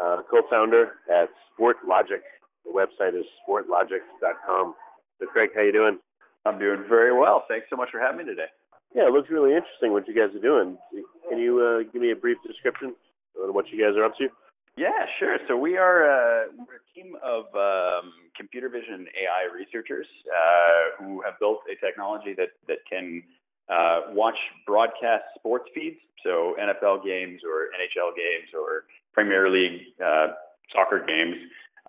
uh, co-founder at Sportlogiq. The website is sportlogiq.com. So, Craig, how you doing? I'm doing very well. Thanks so much for having me today. Yeah, it looks really interesting what you guys are doing. Can you uh, give me a brief description of what you guys are up to? Yeah, sure. So we are uh, we're a team of um, computer vision AI researchers uh, who have built a technology that that can uh, watch broadcast sports feeds, so NFL games or NHL games or Premier League uh, soccer games.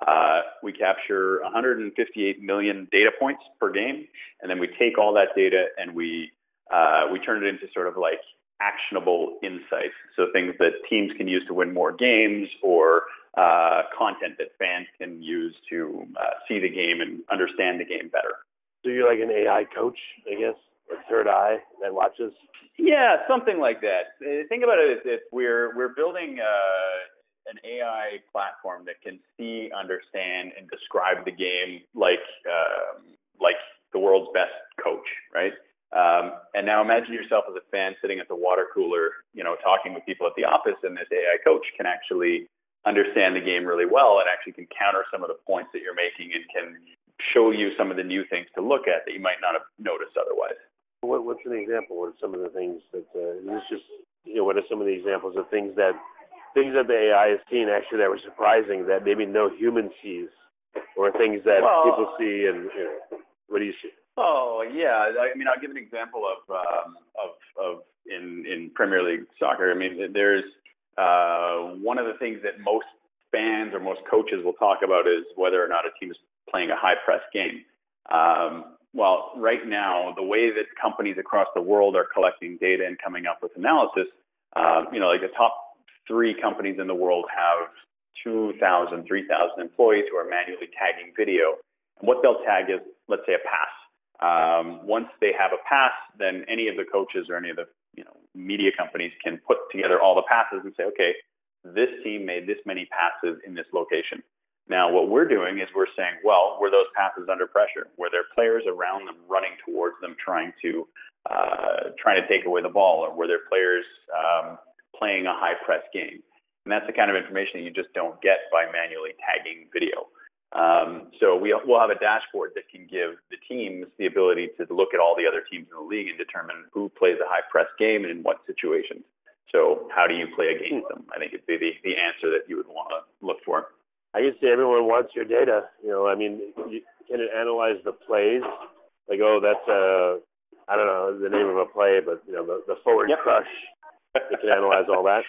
Uh, we capture 158 million data points per game, and then we take all that data and we uh, we turn it into sort of like actionable insights. So things that teams can use to win more games or uh, content that fans can use to uh, see the game and understand the game better. So you're like an AI coach, I guess, or third eye that watches. Yeah, something like that. Uh, think about it if we're we're building uh, an AI platform that can see, understand, and describe the game like uh, like the world's best coach, right? Um, and now imagine yourself as a fan sitting at the water cooler, you know, talking with people at the office, and this AI coach can actually understand the game really well and actually can counter some of the points that you're making and can show you some of the new things to look at that you might not have noticed otherwise. What, what's an example? What are some of the things that uh, this just you know? What are some of the examples of things that things that the AI has seen actually that were surprising that maybe no human sees, or things that well, people see and you know, what do you see? Oh yeah, I mean I'll give an example of um, of of in in Premier League soccer. I mean there's uh, one of the things that most fans or most coaches will talk about is whether or not a team is playing a high press game. Um, well, right now the way that companies across the world are collecting data and coming up with analysis, uh, you know, like the top three companies in the world have 2,000, 3,000 employees who are manually tagging video. And what they'll tag is, let's say, a pass um, once they have a pass, then any of the coaches or any of the you know media companies can put together all the passes and say, okay, this team made this many passes in this location. Now, what we're doing is we're saying, well, were those passes under pressure? Were there players around them running towards them, trying to uh, trying to take away the ball, or were there players um, playing a high press game? And that's the kind of information that you just don't get by manually tagging video. Um, so we, will have a dashboard that can give the teams the ability to look at all the other teams in the league and determine who plays a high press game and in what situations. So how do you play against them? I think it'd be the, the answer that you would want to look for. I guess everyone wants your data. You know, I mean, you, can it analyze the plays? Like, oh, that's a, I don't know the name of a play, but you know, the, the forward yep. crush. It can analyze all that.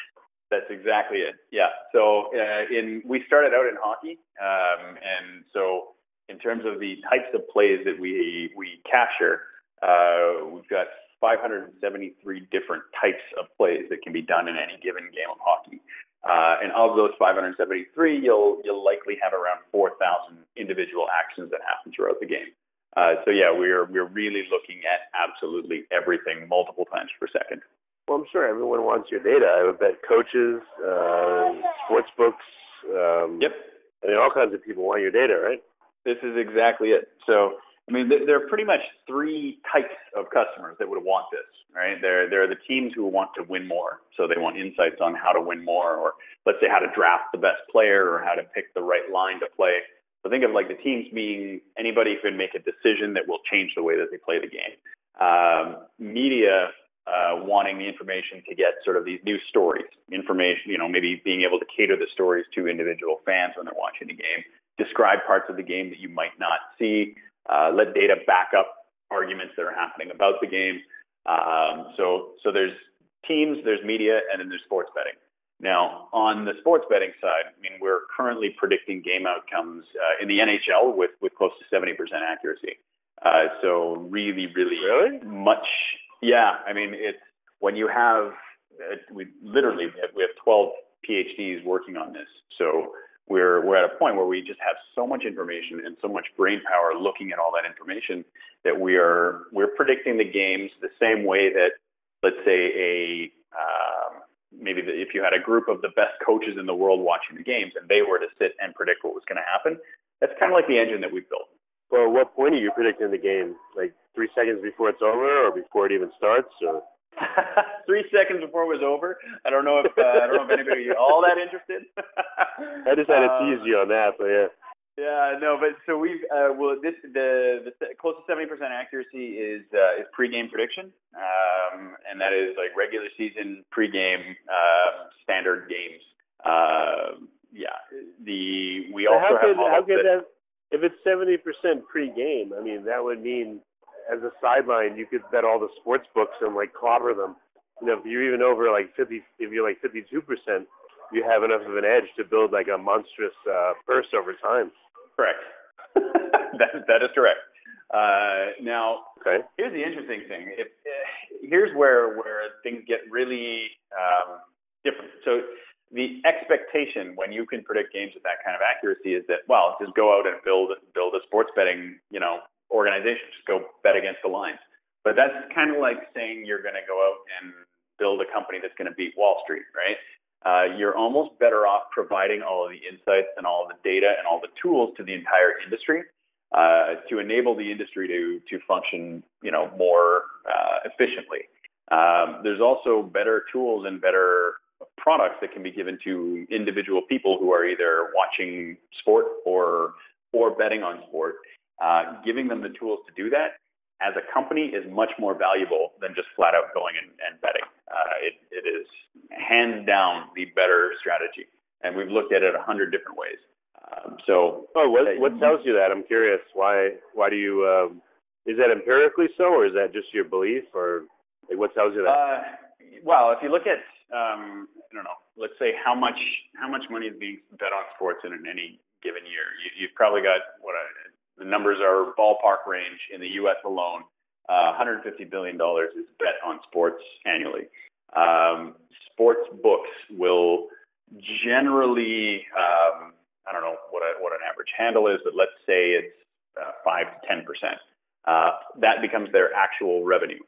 That's exactly it. Yeah. So uh, in we started out in hockey, um, and so in terms of the types of plays that we we capture, uh, we've got 573 different types of plays that can be done in any given game of hockey. Uh, and of those 573, you'll you'll likely have around 4,000 individual actions that happen throughout the game. Uh, so yeah, we're we're really looking at absolutely everything multiple times per second. Well, I'm sure everyone wants your data. I would bet coaches, uh, sports books. Um, yep. I mean, all kinds of people want your data, right? This is exactly it. So, I mean, there are pretty much three types of customers that would want this, right? There, there are the teams who want to win more, so they want insights on how to win more, or let's say how to draft the best player, or how to pick the right line to play. So think of like the teams being anybody who can make a decision that will change the way that they play the game. Um, media uh, wanting the information to get sort of these new stories, information, you know, maybe being able to cater the stories to individual fans when they're watching the game, describe parts of the game that you might not see, uh, let data back up arguments that are happening about the game. Um, so, so there's teams, there's media, and then there's sports betting. Now, on the sports betting side, I mean, we're currently predicting game outcomes uh, in the NHL with, with close to 70% accuracy. Uh, so really, really, really much yeah, I mean, it's when you have uh, we literally we have 12 PhDs working on this. So we're we're at a point where we just have so much information and so much brain power looking at all that information that we are we're predicting the games the same way that let's say a um, maybe the, if you had a group of the best coaches in the world watching the games and they were to sit and predict what was going to happen that's kind of like the engine that we've built well what point are you predicting the game like three seconds before it's over or before it even starts or three seconds before it was over. I don't know if uh, I don't know if anybody is all that interested. I just had to uh, tease you on that, but yeah. Yeah, no, but so we've uh, well, this the the close to seventy percent accuracy is uh, is pregame prediction, um, and that is like regular season pregame uh, standard games. Uh, yeah, the we so also how could, have how could that, that if it's seventy percent pregame, I mean that would mean as a sideline, you could bet all the sports books and like clobber them. You know, if you're even over like 50, if you're like 52 percent, you have enough of an edge to build like a monstrous uh, purse over time. Correct. that that is correct. Uh, now, okay. here's the interesting thing. If uh, here's where where things get really um, different. So the expectation when you can predict games with that kind of accuracy is that well, just go out and build build a sports betting you know organization. Just go bet against the lines. But that's kind of like saying you're going to go out and build a company that's going to beat Wall Street, right? Uh, you're almost better off providing all of the insights and all of the data and all the tools to the entire industry uh, to enable the industry to to function, you know, more uh, efficiently. Um, there's also better tools and better products that can be given to individual people who are either watching sport or or betting on sport uh, giving them the tools to do that as a company is much more valuable than just flat out going and, and betting. Uh, it, it is hands down the better strategy, and we've looked at it a hundred different ways. Um, so, oh, what, what tells you that? I'm curious. Why? Why do you? Um, is that empirically so, or is that just your belief, or like, what tells you that? Uh, well, if you look at, um, I don't know, let's say how much how much money is being bet on sports in any given year. You, you've probably got what the numbers are ballpark range in the U.S. alone. Uh, 150 billion dollars is bet on sports annually. Um, sports books will generally, um, I don't know what a, what an average handle is, but let's say it's uh, five to ten percent. Uh, that becomes their actual revenue.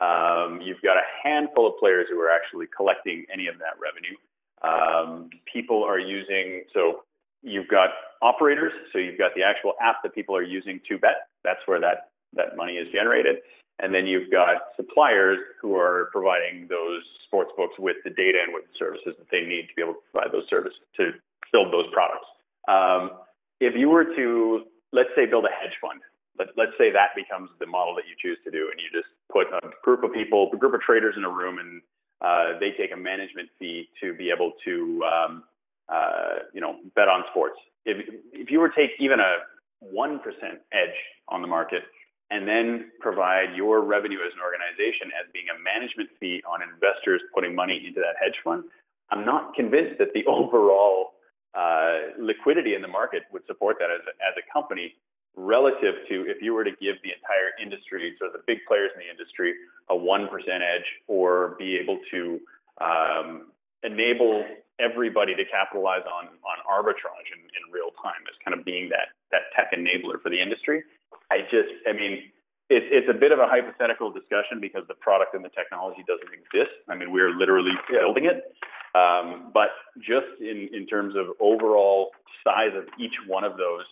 Um, you've got a handful of players who are actually collecting any of that revenue. Um, people are using so you've got operators, so you've got the actual app that people are using to bet. That's where that that money is generated. And then you've got suppliers who are providing those sports books with the data and with the services that they need to be able to provide those services to build those products. Um, if you were to, let's say, build a hedge fund, let, let's say that becomes the model that you choose to do, and you just put a group of people, a group of traders in a room, and uh, they take a management fee to be able to um, uh, you know, bet on sports. If if you were to take even a one percent edge on the market and then provide your revenue as an organization as being a management fee on investors putting money into that hedge fund, I'm not convinced that the overall uh, liquidity in the market would support that as a, as a company relative to if you were to give the entire industry, so the big players in the industry, a 1% edge or be able to um, enable everybody to capitalize on on arbitrage in, in real time as kind of being that that tech enabler for the industry. I just, I mean, it's it's a bit of a hypothetical discussion because the product and the technology doesn't exist. I mean, we're literally building it. Um, but just in in terms of overall size of each one of those,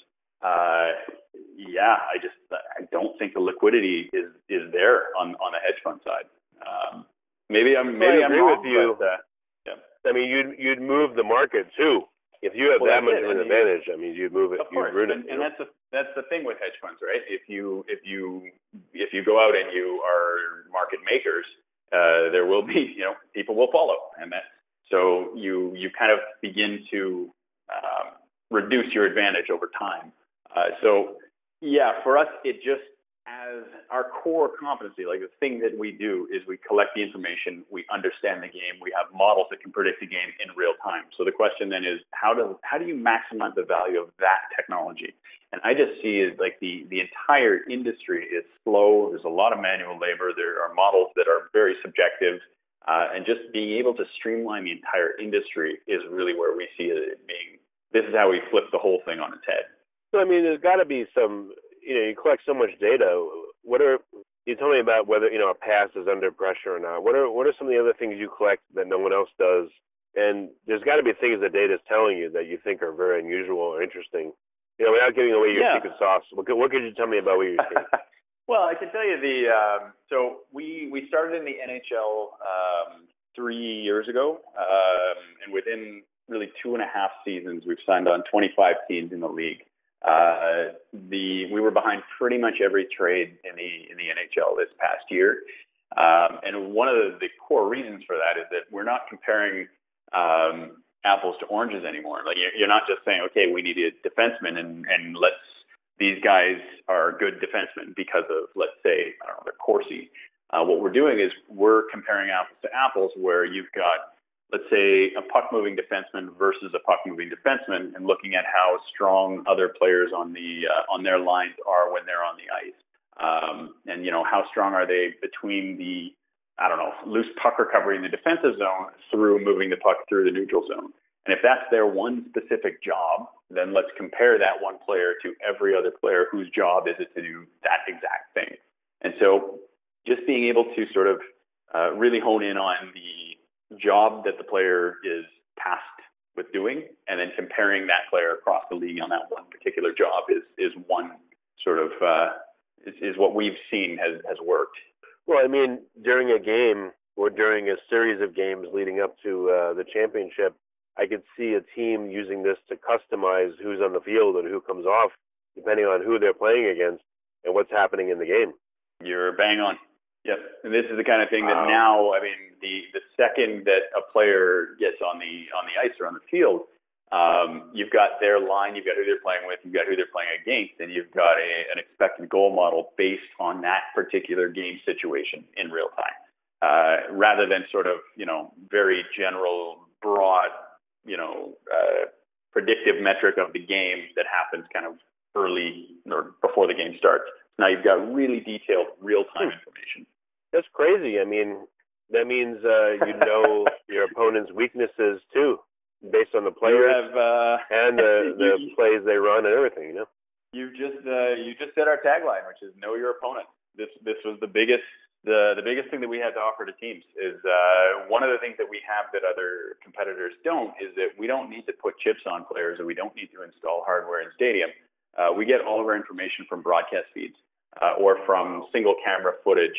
uh, yeah, I just I don't think the liquidity is is there on on the hedge fund side. Um, maybe I'm maybe I agree I'm with you. But, uh, I mean, you'd you'd move the market too. If you have well, that much of an advantage, I mean, you'd move it. Of course, you'd and, it, and that's the that's the thing with hedge funds, right? If you if you if you go out and you are market makers, uh, there will be you know people will follow, and that so you you kind of begin to um, reduce your advantage over time. Uh, so yeah, for us, it just as our core competency, like the thing that we do is we collect the information, we understand the game, we have models that can predict the game in real time. So the question then is how do how do you maximize the value of that technology? And I just see is like the the entire industry is slow. There's a lot of manual labor. There are models that are very subjective. Uh, and just being able to streamline the entire industry is really where we see it being. This is how we flip the whole thing on its head. So I mean, there's got to be some. You know, you collect so much data. What are you tell me about whether you know a pass is under pressure or not? What are what are some of the other things you collect that no one else does? And there's got to be things that data is telling you that you think are very unusual or interesting. You know, without giving away your yeah. secret sauce, what could, what could you tell me about what you're seeing? well, I can tell you the um, so we we started in the NHL um, three years ago, um, and within really two and a half seasons, we've signed on 25 teams in the league. Uh, the we were behind pretty much every trade in the in the NHL this past year, um, and one of the, core reasons for that is that we're not comparing um, apples to oranges anymore. Like you're not just saying, okay, we need a defenseman and and let's these guys are good defensemen because of let's say I don't know, their Corsi. Uh, what we're doing is we're comparing apples to apples, where you've got let's say a puck moving defenseman versus a puck moving defenseman and looking at how strong other players on the uh, on their lines are when they're on the ice. Um, and you know how strong are they between the I don't know loose puck recovery in the defensive zone through moving the puck through the neutral zone. And if that's their one specific job then let's compare that one player to every other player whose job is it to do that exact thing. And so just being able to sort of uh, really hone in on the job that the player is tasked with doing, and then comparing that player across the league on that one particular job is is one sort of uh, is, is what we've seen has has worked. Well, I mean, during a game or during a series of games leading up to uh, the championship, I could see a team using this to customize who's on the field and who comes off, depending on who they're playing against and what's happening in the game. You're bang on. Yep, and this is the kind of thing that now, I mean, the the second that a player gets on the on the ice or on the field, um, you've got their line, you've got who they're playing with, you've got who they're playing against, and you've got a, an expected goal model based on that particular game situation in real time, uh, rather than sort of you know very general, broad, you know, uh, predictive metric of the game that happens kind of early or before the game starts. Now you've got really detailed real time hmm. information. That's crazy. I mean, that means uh, you know your opponent's weaknesses too, based on the players have, uh, and the the plays they run and everything. You know. You just uh, you just said our tagline, which is know your opponent. This this was the biggest the the biggest thing that we had to offer to teams is uh, one of the things that we have that other competitors don't is that we don't need to put chips on players or we don't need to install hardware in stadium. Uh, we get all of our information from broadcast feeds uh, or from single camera footage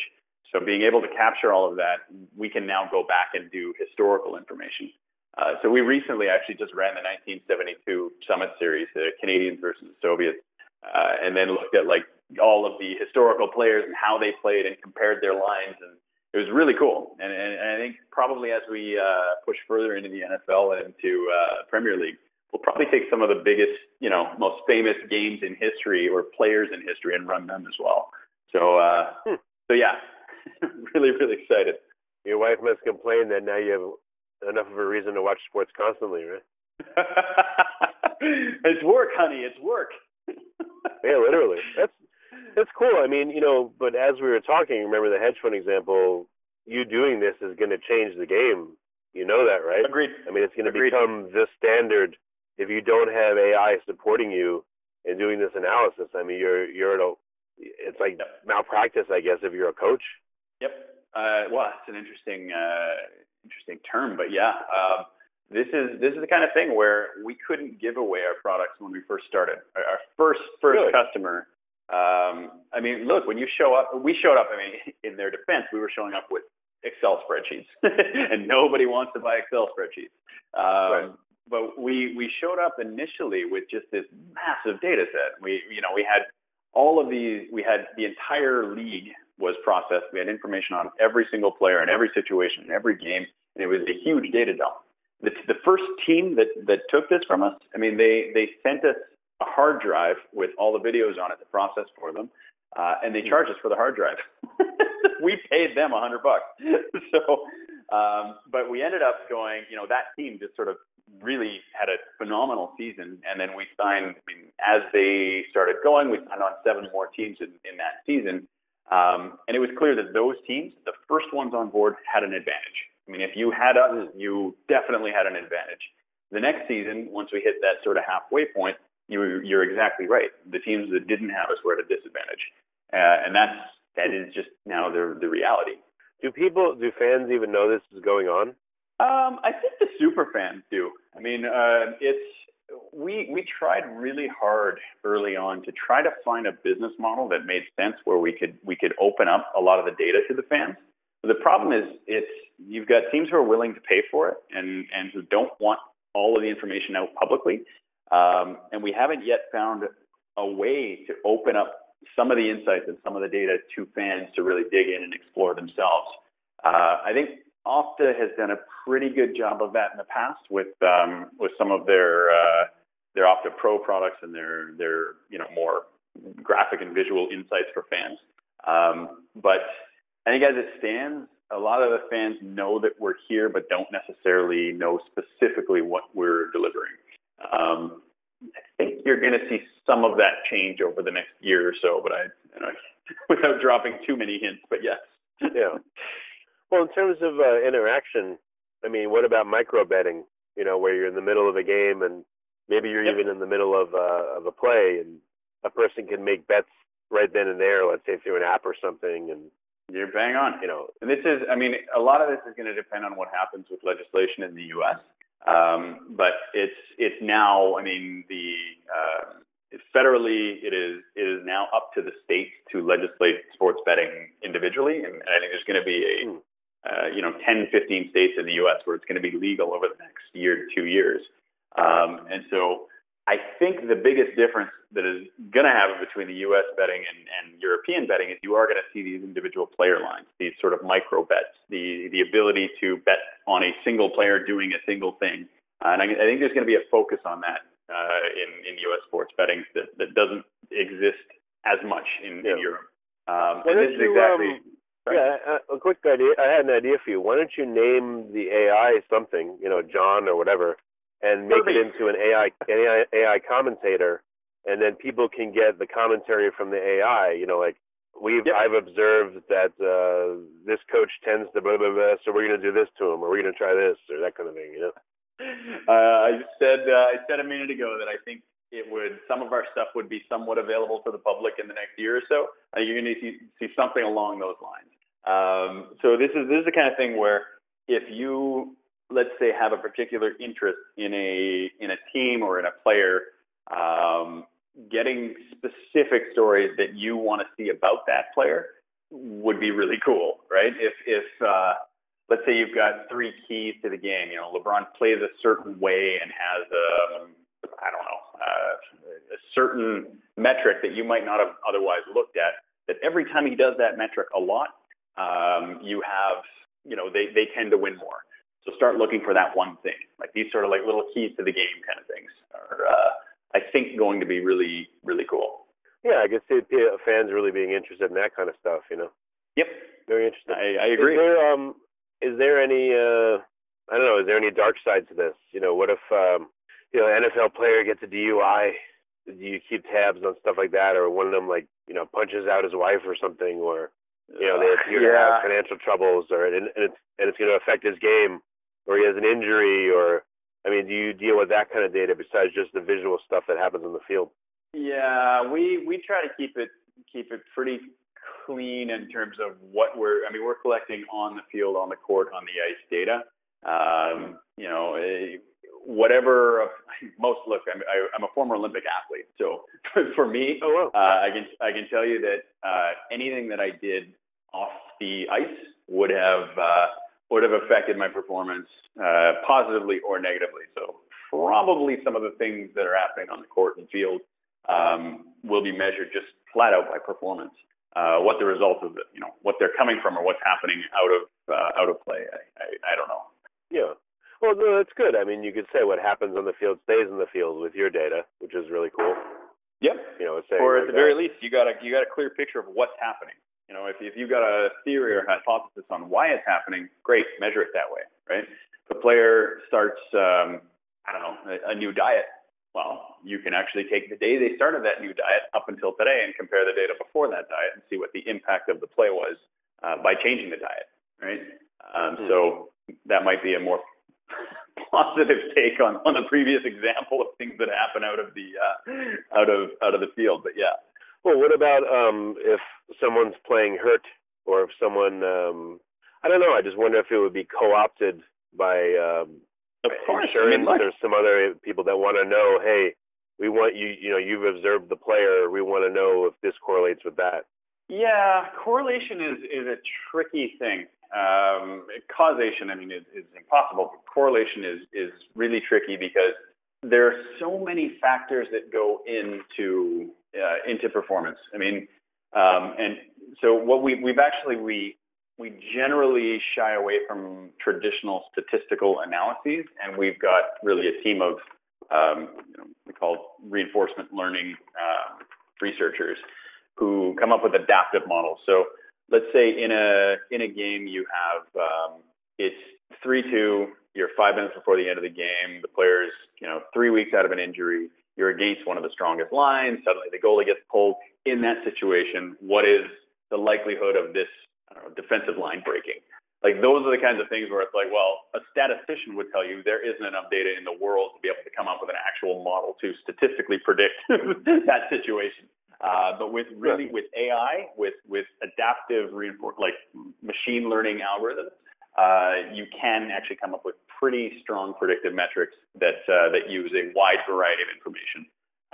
so being able to capture all of that, we can now go back and do historical information. Uh, so we recently actually just ran the 1972 Summit Series, the Canadians versus the Soviets, uh, and then looked at like all of the historical players and how they played and compared their lines, and it was really cool. And, and, and I think probably as we uh, push further into the NFL and into uh, Premier League, we'll probably take some of the biggest, you know, most famous games in history or players in history and run them as well. So, uh, hmm. so yeah, really, really excited. Your wife must complain that now you have enough of a reason to watch sports constantly, right? it's work, honey. It's work. yeah, literally. That's that's cool. I mean, you know, but as we were talking, remember the hedge fund example? You doing this is going to change the game. You know that, right? Agreed. I mean, it's going to become the standard. If you don't have AI supporting you and doing this analysis, I mean, you're you're at a it's like malpractice, I guess, if you're a coach. Yep. Uh, well, it's an interesting uh, interesting term, but yeah, uh, this is this is the kind of thing where we couldn't give away our products when we first started. Our first first really? customer. Um, I mean, look, when you show up, we showed up. I mean, in their defense, we were showing up with Excel spreadsheets, and nobody wants to buy Excel spreadsheets. Um, right. But we we showed up initially with just this massive data set. We you know we had all of these. We had the entire league was processed. We had information on every single player in every situation, in every game, and it was a huge data dump. The, the first team that, that took this from us, I mean, they, they sent us a hard drive with all the videos on it to process for them, uh, and they charged us for the hard drive. we paid them a hundred bucks. so, um, but we ended up going, you know, that team just sort of really had a phenomenal season, and then we signed. I mean, as they started going, we signed on seven more teams in, in that season, um, and it was clear that those teams, the first ones on board, had an advantage. I mean, if you had us, you definitely had an advantage. The next season, once we hit that sort of halfway point, you, you're exactly right. The teams that didn't have us were at a disadvantage, uh, and that's that is just now the the reality. Do people, do fans even know this is going on? Um, I think the super fans do. I mean, uh, it's we we tried really hard early on to try to find a business model that made sense where we could we could open up a lot of the data to the fans. But the problem is it's you've got teams who are willing to pay for it and and who don't want all of the information out publicly. Um, and we haven't yet found a way to open up some of the insights and some of the data to fans to really dig in and explore themselves. Uh, I think Opta has done a pretty good job of that in the past with um, with some of their uh, their Opta Pro products and their their you know more graphic and visual insights for fans. Um, but I think as it stands, a lot of the fans know that we're here, but don't necessarily know specifically what we're delivering. Um, I think you're going to see some of that change over the next year or so, but I, you know, without dropping too many hints, but yes. yeah. Well, in terms of uh, interaction, I mean, what about micro betting? You know, where you're in the middle of a game and maybe you're yep. even in the middle of uh, of a play, and a person can make bets right then and there. Let's say through an app or something, and you're bang on. You know, and this is, I mean, a lot of this is going to depend on what happens with legislation in the U.S. Um, but it's it's now, I mean, the uh, federally it is it is now up to the states to legislate sports betting individually, and, and I think there's going to be a hmm. Uh, you know 10, 15 states in the U.S. where it's going to be legal over the next year to two years, um, and so I think the biggest difference that is going to happen between the U.S. betting and, and European betting is you are going to see these individual player lines, these sort of micro bets, the the ability to bet on a single player doing a single thing, uh, and I, I think there's going to be a focus on that uh, in in U.S. sports betting that that doesn't exist as much in, yeah. in Europe. Um, and this is exactly. Um, yeah, a, a quick idea. I had an idea for you. Why don't you name the AI something, you know, John or whatever, and make Perfect. it into an AI, AI AI commentator, and then people can get the commentary from the AI. You know, like we've. I've observed that uh, this coach tends to blah blah blah, so we're gonna do this to him, or we're gonna try this, or that kind of thing. You know. Uh, I said uh, I said a minute ago that I think it would some of our stuff would be somewhat available to the public in the next year or so. I think you're going to see, see something along those lines. Um, so this is this is the kind of thing where if you let's say have a particular interest in a in a team or in a player, um, getting specific stories that you want to see about that player would be really cool, right? If if uh, let's say you've got three keys to the game, you know, LeBron plays a certain way and has a um, don't know uh, a certain metric that you might not have otherwise looked at. That every time he does that metric a lot, um, you have you know they they tend to win more. So start looking for that one thing. Like these sort of like little keys to the game kind of things are, uh, I think, going to be really, really cool. Yeah, I guess fans really being interested in that kind of stuff, you know. Yep. Very interesting. I, I agree. Is there, um, is there any, uh, I don't know, is there any dark side to this? You know, what if, um, you know, an NFL player gets a DUI? Do you keep tabs on stuff like that, or one of them like, you know, punches out his wife or something, or you know, they appear yeah. to have financial troubles, or and, and it's and it's going to affect his game or he has an injury or I mean, do you deal with that kind of data besides just the visual stuff that happens on the field? Yeah, we we try to keep it keep it pretty clean in terms of what we're. I mean, we're collecting on the field, on the court, on the ice data. Um, you know, eh, whatever. Most look, I'm, I, I'm a former Olympic athlete, so for me, oh, wow. uh, I can I can tell you that uh, anything that I did off the ice would have. Uh, would have affected my performance uh, positively or negatively. So probably some of the things that are happening on the court and field um, will be measured just flat out by performance. Uh, what the result of it, you know, what they're coming from or what's happening out of uh, out of play, I, I, I don't know. Yeah. Well, that's good. I mean, you could say what happens on the field stays in the field with your data, which is really cool. Yep. You know, or at like the very least, you got a you got a clear picture of what's happening. You know, if, if you've got a theory or hypothesis on why it's happening, great, measure it that way, right? If a player starts, um, I don't know, a, a new diet, well, you can actually take the day they started that new diet up until today and compare the data before that diet and see what the impact of the play was uh, by changing the diet, right? Um, mm-hmm. So that might be a more positive take on on the previous example of things that happen out of the uh, out of out of the field. But yeah. Well, what about um, if someone's playing hurt, or if someone um, I don't know. I just wonder if it would be co-opted by um, of course. insurance I mean, or some other people that want to know. Hey, we want you. You know, you've observed the player. We want to know if this correlates with that. Yeah, correlation is is a tricky thing. Um, causation, I mean, is, is impossible. Correlation is is really tricky because there are so many factors that go into uh, into performance. I mean, um, and so what we we've actually we we generally shy away from traditional statistical analyses, and we've got really a team of um, you know, we call reinforcement learning uh, researchers who come up with adaptive models. So let's say in a in a game you have um, it's three two. You're five minutes before the end of the game. The player's you know three weeks out of an injury. You're against one of the strongest lines. Suddenly the goalie gets pulled. In that situation, what is the likelihood of this know, defensive line breaking? Like those are the kinds of things where it's like, well, a statistician would tell you there isn't enough data in the world to be able to come up with an actual model to statistically predict that situation. Uh, but with really with AI, with with adaptive reinforcement, like machine learning algorithms, uh, you can actually come up with pretty strong predictive metrics that uh, that use a wide variety of information.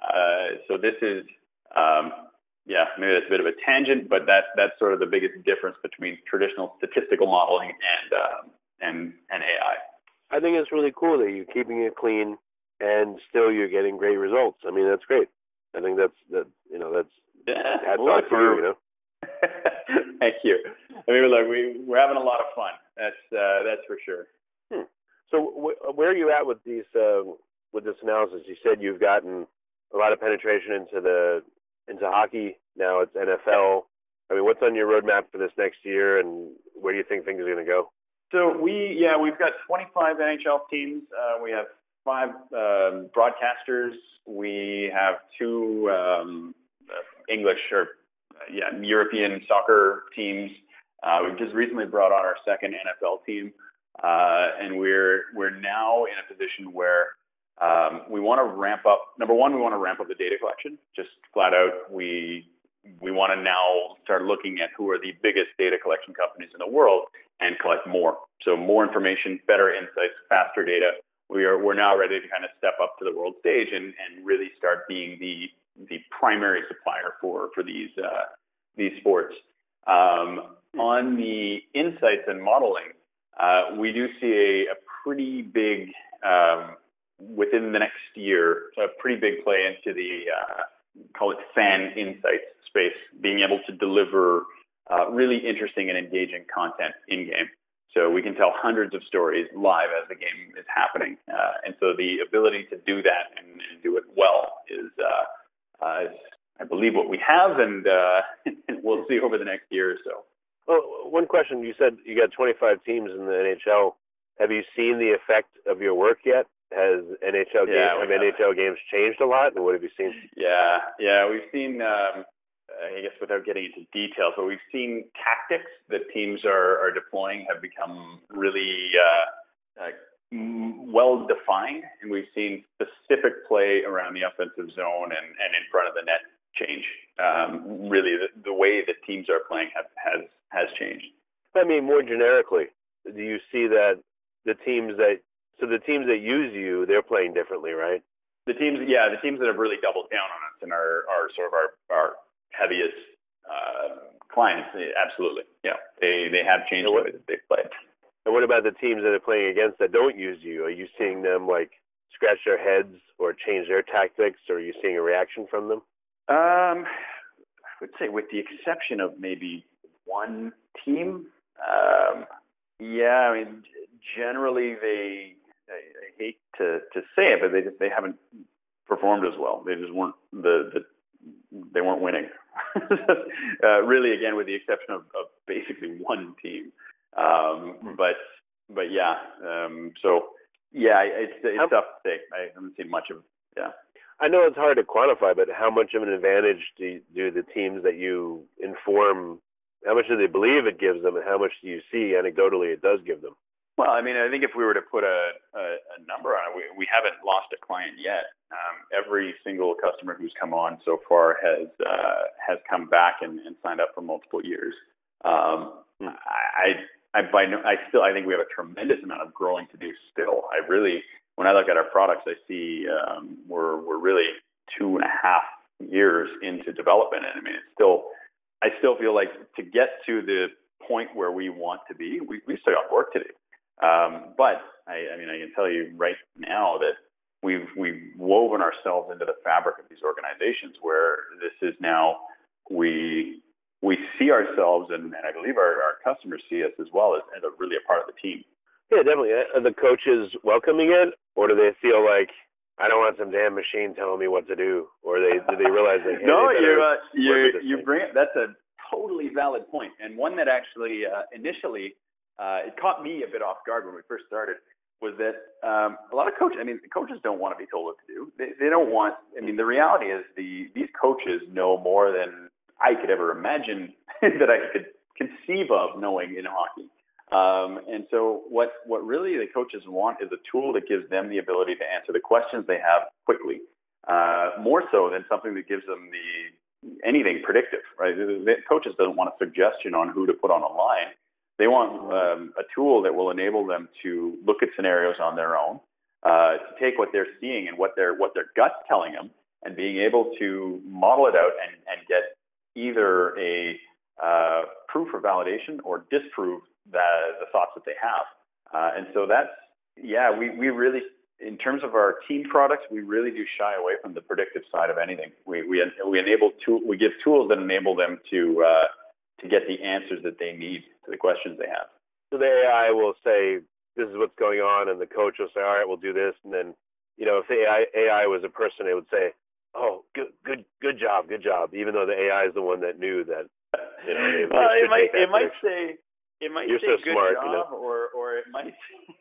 Uh, so this is, um, yeah, maybe that's a bit of a tangent, but that's that's sort of the biggest difference between traditional statistical modeling and um, and and AI. I think it's really cool that you're keeping it clean and still you're getting great results. I mean, that's great. I think that's that. You know, that's yeah, hats well, off to you. You know. Thank you. I mean, look, we we're having a lot of fun. That's uh, that's for sure. Hmm. So, wh- where are you at with these uh, with this analysis? You said you've gotten a lot of penetration into the into hockey. Now it's NFL. I mean, what's on your roadmap for this next year, and where do you think things are going to go? So we, yeah, we've got 25 NHL teams. Uh, we have five um, broadcasters. We have two um, English or uh, yeah European soccer teams. Uh, we've just recently brought on our second NFL team, uh, and we're we're now in a position where um, we want to ramp up. Number one, we want to ramp up the data collection. Just flat out, we we want to now start looking at who are the biggest data collection companies in the world and collect more. So more information, better insights, faster data we are we're now ready to kind of step up to the world stage and, and really start being the the primary supplier for for these uh, these sports. Um, on the insights and modeling, uh, we do see a, a pretty big um, within the next year, a pretty big play into the uh, call it fan insights space, being able to deliver uh, really interesting and engaging content in game. So we can tell hundreds of stories live as the game is happening. Uh, and so the ability to do that and, and do it well is, uh, uh, is, I believe, what we have, and uh, we'll see over the next year or so. Well, one question you said you got 25 teams in the NHL. Have you seen the effect of your work yet? Has NHL yeah, games have NHL games changed a lot, and what have you seen? Yeah, yeah, we've seen um, I guess without getting into details, but we've seen tactics that teams are, are deploying have become really uh, uh, well defined, and we've seen specific play around the offensive zone and, and in front of the net change. Um, really, the, the way that teams are playing have, has has changed. I mean, more generically, do you see that the teams that so the teams that use you, they're playing differently, right? The teams, yeah, the teams that have really doubled down on us and are, are sort of our, our heaviest uh, clients. Absolutely, yeah. They they have changed the way that they play. And what about the teams that are playing against that don't use you? Are you seeing them like scratch their heads or change their tactics, or are you seeing a reaction from them? Um, I would say, with the exception of maybe one team, um, yeah. I mean, generally they. I, I hate to to say it, but they just they haven't performed as well. They just weren't the the they weren't winning. uh, really, again, with the exception of, of basically one team. Um, hmm. but but yeah, um, so yeah, it's it's tough to say. I haven't seen much of yeah. I know it's hard to quantify, but how much of an advantage do do the teams that you inform? How much do they believe it gives them, and how much do you see anecdotally it does give them? Well, I mean, I think if we were to put a, a, a number on it, we, we haven't lost a client yet. Um, every single customer who's come on so far has uh, has come back and, and signed up for multiple years. Um, hmm. I, I by no, I still I think we have a tremendous amount of growing to do still. I really when I look at our products, I see um, we're we're really two and a half years into development, and I mean it's still I still feel like to get to the point where we want to be, we we still got work to do. Um, but I, I mean, I can tell you right now that we've we've woven ourselves into the fabric of these organizations where this is now we we see ourselves and, and I believe our, our customers see us as well as, as a really a part of the team. Yeah, definitely. Are the coaches welcoming it, or do they feel like I don't want some damn machine telling me what to do, or they do they realize like, hey, no, you uh, you you bring that's a totally valid point, and one that actually uh, initially uh, it caught me a bit off guard when we first started was that um, a lot of coaches, I mean, coaches don't want to be told what to do. They, they don't want, I mean, the reality is the these coaches know more than I could ever imagine that I could conceive of knowing in hockey. Um, and so what, what really the coaches want is a tool that gives them the ability to answer the questions they have quickly, uh, more so than something that gives them the anything predictive, right? The, the coaches don't want a suggestion on who to put on a line. They want um, a tool that will enable them to look at scenarios on their own, uh, to take what they're seeing and what their what their gut's telling them, and being able to model it out and, and get either a uh, proof or validation or disprove the, the thoughts that they have. Uh, and so that's yeah, we we really in terms of our team products, we really do shy away from the predictive side of anything. We we we enable tool we give tools that enable them to uh, to get the answers that they need to the questions they have. So the AI will say, this is what's going on, and the coach will say, all right, we'll do this. And then, you know, if the AI, AI was a person, it would say, oh, good, good, good job, good job, even though the AI is the one that knew that, you know, it, well, it, might, it might say, it might You're say so good smart, job, you know? or, or it might,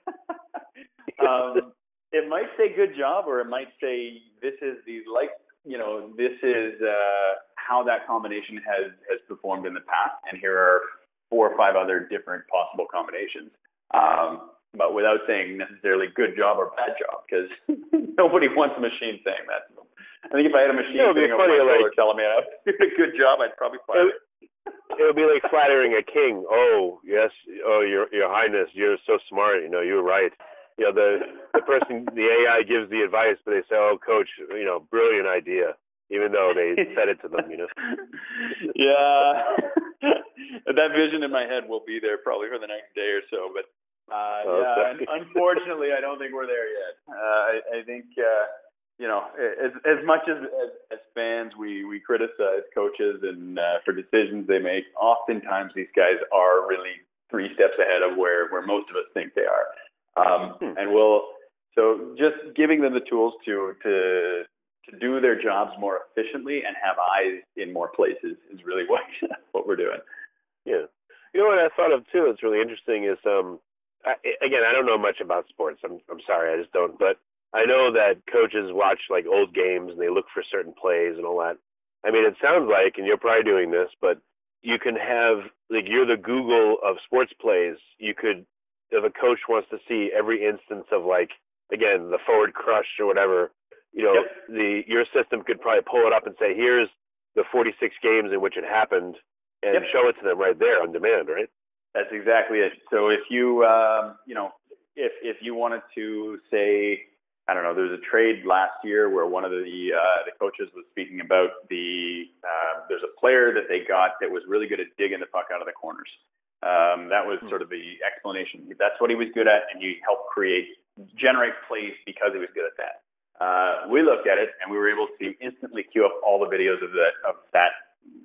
um, it might say good job, or it might say this is the like, you know, this is uh, how that combination has has performed in the past, and here are four or five other different possible combinations. Um, but without saying necessarily good job or bad job, because nobody wants a machine saying that. I think if I had a machine yeah, saying funny, like, telling me I did a good job, I'd probably fire it. It would be like flattering a king. Oh yes, oh your your highness, you're so smart. You know, you're right. You know, the the person, the AI gives the advice, but they say, "Oh, coach, you know, brilliant idea," even though they said it to them. You know. yeah. that vision in my head will be there probably for the next day or so. But uh, okay. yeah, unfortunately, I don't think we're there yet. Uh, I, I think uh, you know, as as much as, as as fans, we we criticize coaches and uh, for decisions they make. Oftentimes, these guys are really three steps ahead of where where most of us think they are. Um, hmm. And we'll so just giving them the tools to to to do their jobs more efficiently and have eyes in more places is really what what we're doing. Yeah. You know what I thought of too? It's really interesting. Is um, I, again, I don't know much about sports. I'm I'm sorry, I just don't. But I know that coaches watch like old games and they look for certain plays and all that. I mean, it sounds like, and you're probably doing this, but you can have like you're the Google of sports plays. You could, if a coach wants to see every instance of like again the forward crush or whatever, you know, yep. the your system could probably pull it up and say, here's the 46 games in which it happened and yep. show it to them right there on demand, right? That's exactly it. So if you, um, you know, if if you wanted to say, I don't know, there was a trade last year where one of the uh, the coaches was speaking about the uh, there's a player that they got that was really good at digging the puck out of the corners. Um, that was sort of the explanation. That's what he was good at, and he helped create generate plays because he was good at that. Uh, we looked at it and we were able to instantly queue up all the videos of that of that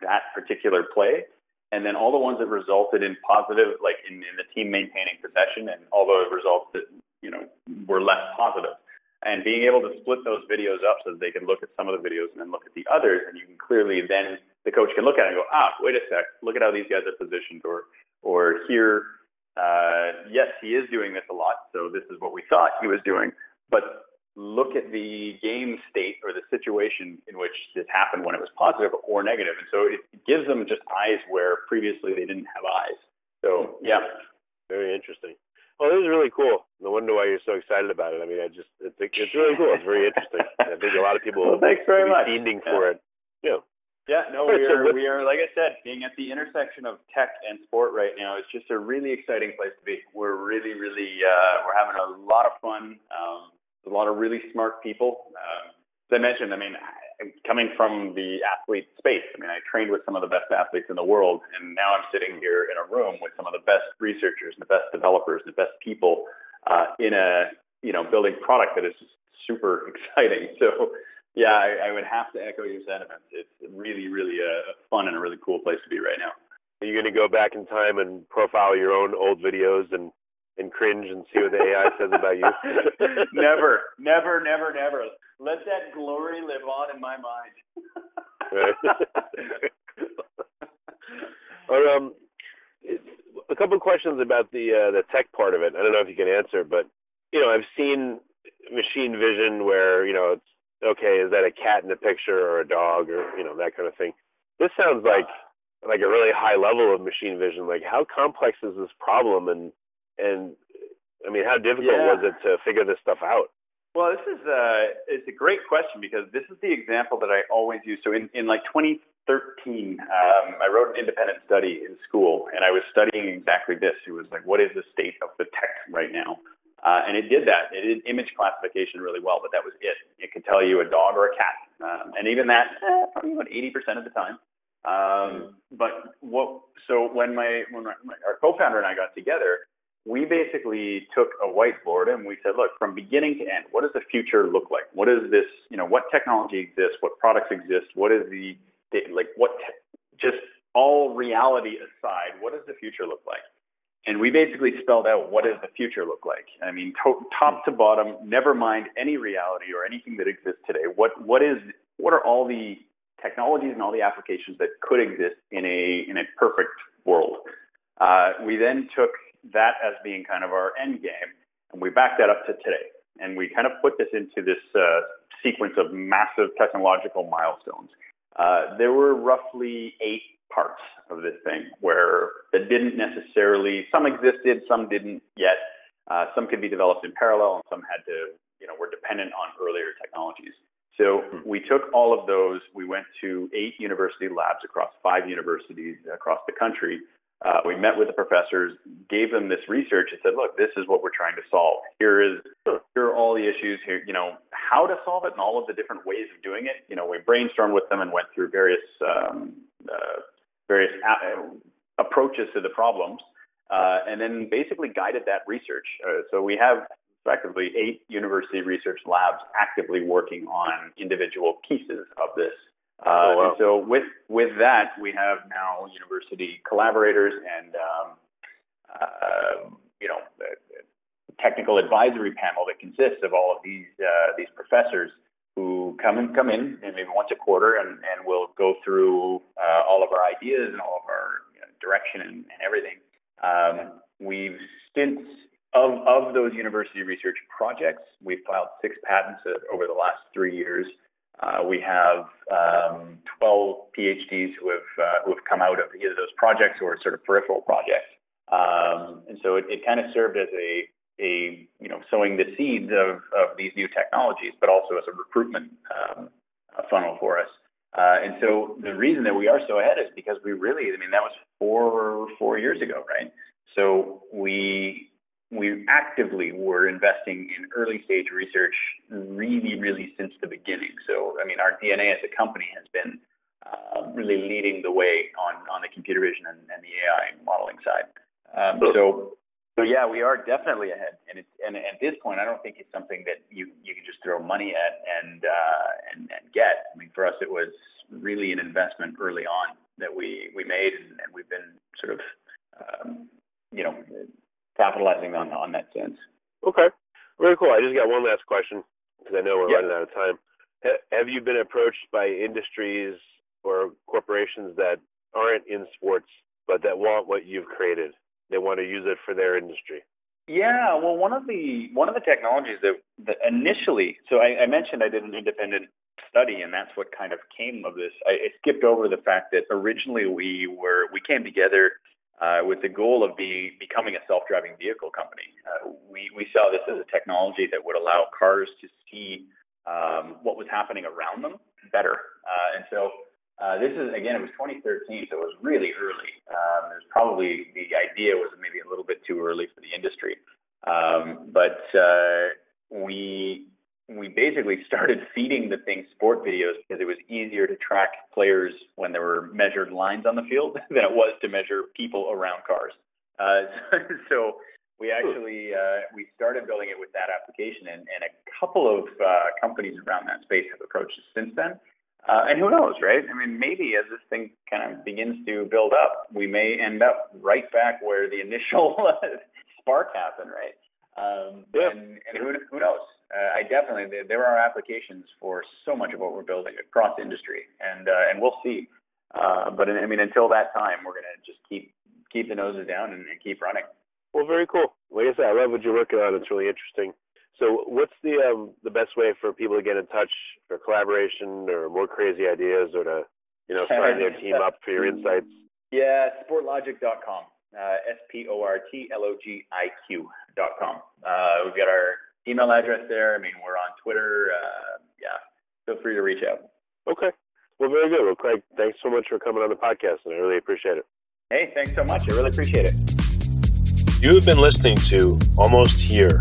that particular play, and then all the ones that resulted in positive, like in, in the team maintaining possession, and all the results that you know were less positive. And being able to split those videos up so that they can look at some of the videos and then look at the others, and you can clearly then the coach can look at it and go, ah, wait a sec, look at how these guys are positioned, or or here, uh, yes, he is doing this a lot, so this is what we thought he was doing, but look at the game state or the situation in which this happened when it was positive or negative. And so it gives them just eyes where previously they didn't have eyes. So yeah. Very interesting. Well, this is really cool. No wonder why you're so excited about it. I mean, I just it's it's really cool. It's very interesting. I think a lot of people well, thanks very much. fiending for it. Yeah. Yeah, no, we are we are like I said, being at the intersection of tech and sport right now. It's just a really exciting place to be. We're really, really uh, we're having a lot of fun. Um, a lot of really smart people. Um, as I mentioned, I mean, coming from the athlete space, I mean, I trained with some of the best athletes in the world, and now I'm sitting here in a room with some of the best researchers, the best developers, the best people uh, in a you know building product that is super exciting. So yeah, I, I would have to echo your sentiments. It's really, really a fun and a really cool place to be right now. Are you going to go back in time and profile your own old videos and and cringe and see what the AI says about you? never, never, never, never. Let that glory live on in my mind. or, um, a couple of questions about the uh, the tech part of it. I don't know if you can answer, but you know, I've seen machine vision where you know it's okay, is that a cat in the picture or a dog or you know that kind of thing. This sounds like like a really high level of machine vision. Like how complex is this problem and and I mean how difficult yeah. was it to figure this stuff out? Well, this is a it's a great question because this is the example that I always use. So in, in like 2013, um, I wrote an independent study in school, and I was studying exactly this. It was like, what is the state of the tech right now? Uh, and it did that. It did image classification really well, but that was it. It could tell you a dog or a cat, um, and even that, eh, probably about 80% of the time. Um, but what? So when my when my, our co-founder and I got together, we basically took a whiteboard and we said, look, from beginning to end, what does the future look like? What is this? You know, what technology exists? What products exist? What is the like? What te- just all reality aside, what does the future look like? And we basically spelled out what does the future look like. I mean, to- top to bottom, never mind any reality or anything that exists today. What what is what are all the technologies and all the applications that could exist in a in a perfect world? Uh, we then took that as being kind of our end game, and we backed that up to today. And we kind of put this into this uh, sequence of massive technological milestones. Uh, there were roughly eight parts of this thing where that didn't necessarily some existed, some didn't yet. Uh, some could be developed in parallel, and some had to, you know, were dependent on earlier technologies. So hmm. we took all of those. We went to eight university labs across five universities across the country. Uh, we met with the professors, gave them this research, and said, "Look, this is what we're trying to solve. Here is here are all the issues. Here, you know, how to solve it, and all of the different ways of doing it. You know, we brainstormed with them and went through various um, uh, various a- approaches to the problems, uh, and then basically guided that research. Uh, so we have effectively eight university research labs actively working on individual pieces of this. Uh, oh, wow. And so with with that, we have now university collaborators and um, uh, you know technical advisory panel that consists of all of these uh, these professors who come and come in and maybe once a quarter and, and we'll go through uh, all of our ideas and all of our you know, direction and, and everything. Um, we've since of of those university research projects, we've filed six patents over the last three years. Uh, we have um, 12 PhDs who have uh, who have come out of either those projects or sort of peripheral projects, um, and so it, it kind of served as a a you know sowing the seeds of, of these new technologies, but also as a recruitment um, funnel for us. Uh, and so the reason that we are so ahead is because we really, I mean, that was four four years ago, right? So we we actively were investing in early stage research really, really since the beginning. So I mean, our DNA as a company has been uh, really leading the way on on the computer vision and, and the AI modeling side. Um, so so yeah, we are definitely ahead, and it's and at this point, I don't think it's something that you you can just throw money at and uh, and, and get. I mean, for us, it was really an investment early on that we we made, and, and we've been sort of um, you know capitalizing on on that sense. Okay, very cool. I just got one last question because I know we're running out of time. have you been approached by industries or corporations that aren't in sports but that want what you've created? They want to use it for their industry. Yeah, well, one of the one of the technologies that, that initially, so I, I mentioned I did an independent study, and that's what kind of came of this. I, I skipped over the fact that originally we were we came together uh, with the goal of be, becoming a self-driving vehicle company. Uh, we, we saw this as a technology that would allow cars to see um, what was happening around them better. Uh, and so uh, this is again, it was 2013, so it was really early. Um, it was probably the idea was maybe a little bit too early for the industry, um, but uh, we we basically started feeding the thing sport videos because it was easier to track players when there were measured lines on the field than it was to measure people around cars. Uh, so we actually uh, we started building it with that application, and, and a couple of uh, companies around that space have approached us since then. Uh, and who knows, right? I mean, maybe as this thing kind of begins to build up, we may end up right back where the initial spark happened, right? Um, yeah. And, and who, who knows? Uh, I definitely there, there are applications for so much of what we're building across industry, and uh, and we'll see. Uh, but I mean, until that time, we're gonna just keep keep the noses down and, and keep running. Well, very cool. Like I said, I love what you're working on. It's really interesting. So, what's the um, the best way for people to get in touch for collaboration or more crazy ideas, or to you know sign their team up for your insights? Yeah, sportlogiq.com. Uh, S P O R T L O G I Q dot com. Uh, we've got our email address there. I mean, we're on Twitter. Uh, yeah, feel free to reach out. Okay. Well, very good. Well, Craig, thanks so much for coming on the podcast, and I really appreciate it. Hey, thanks so much. I really appreciate it. You have been listening to Almost Here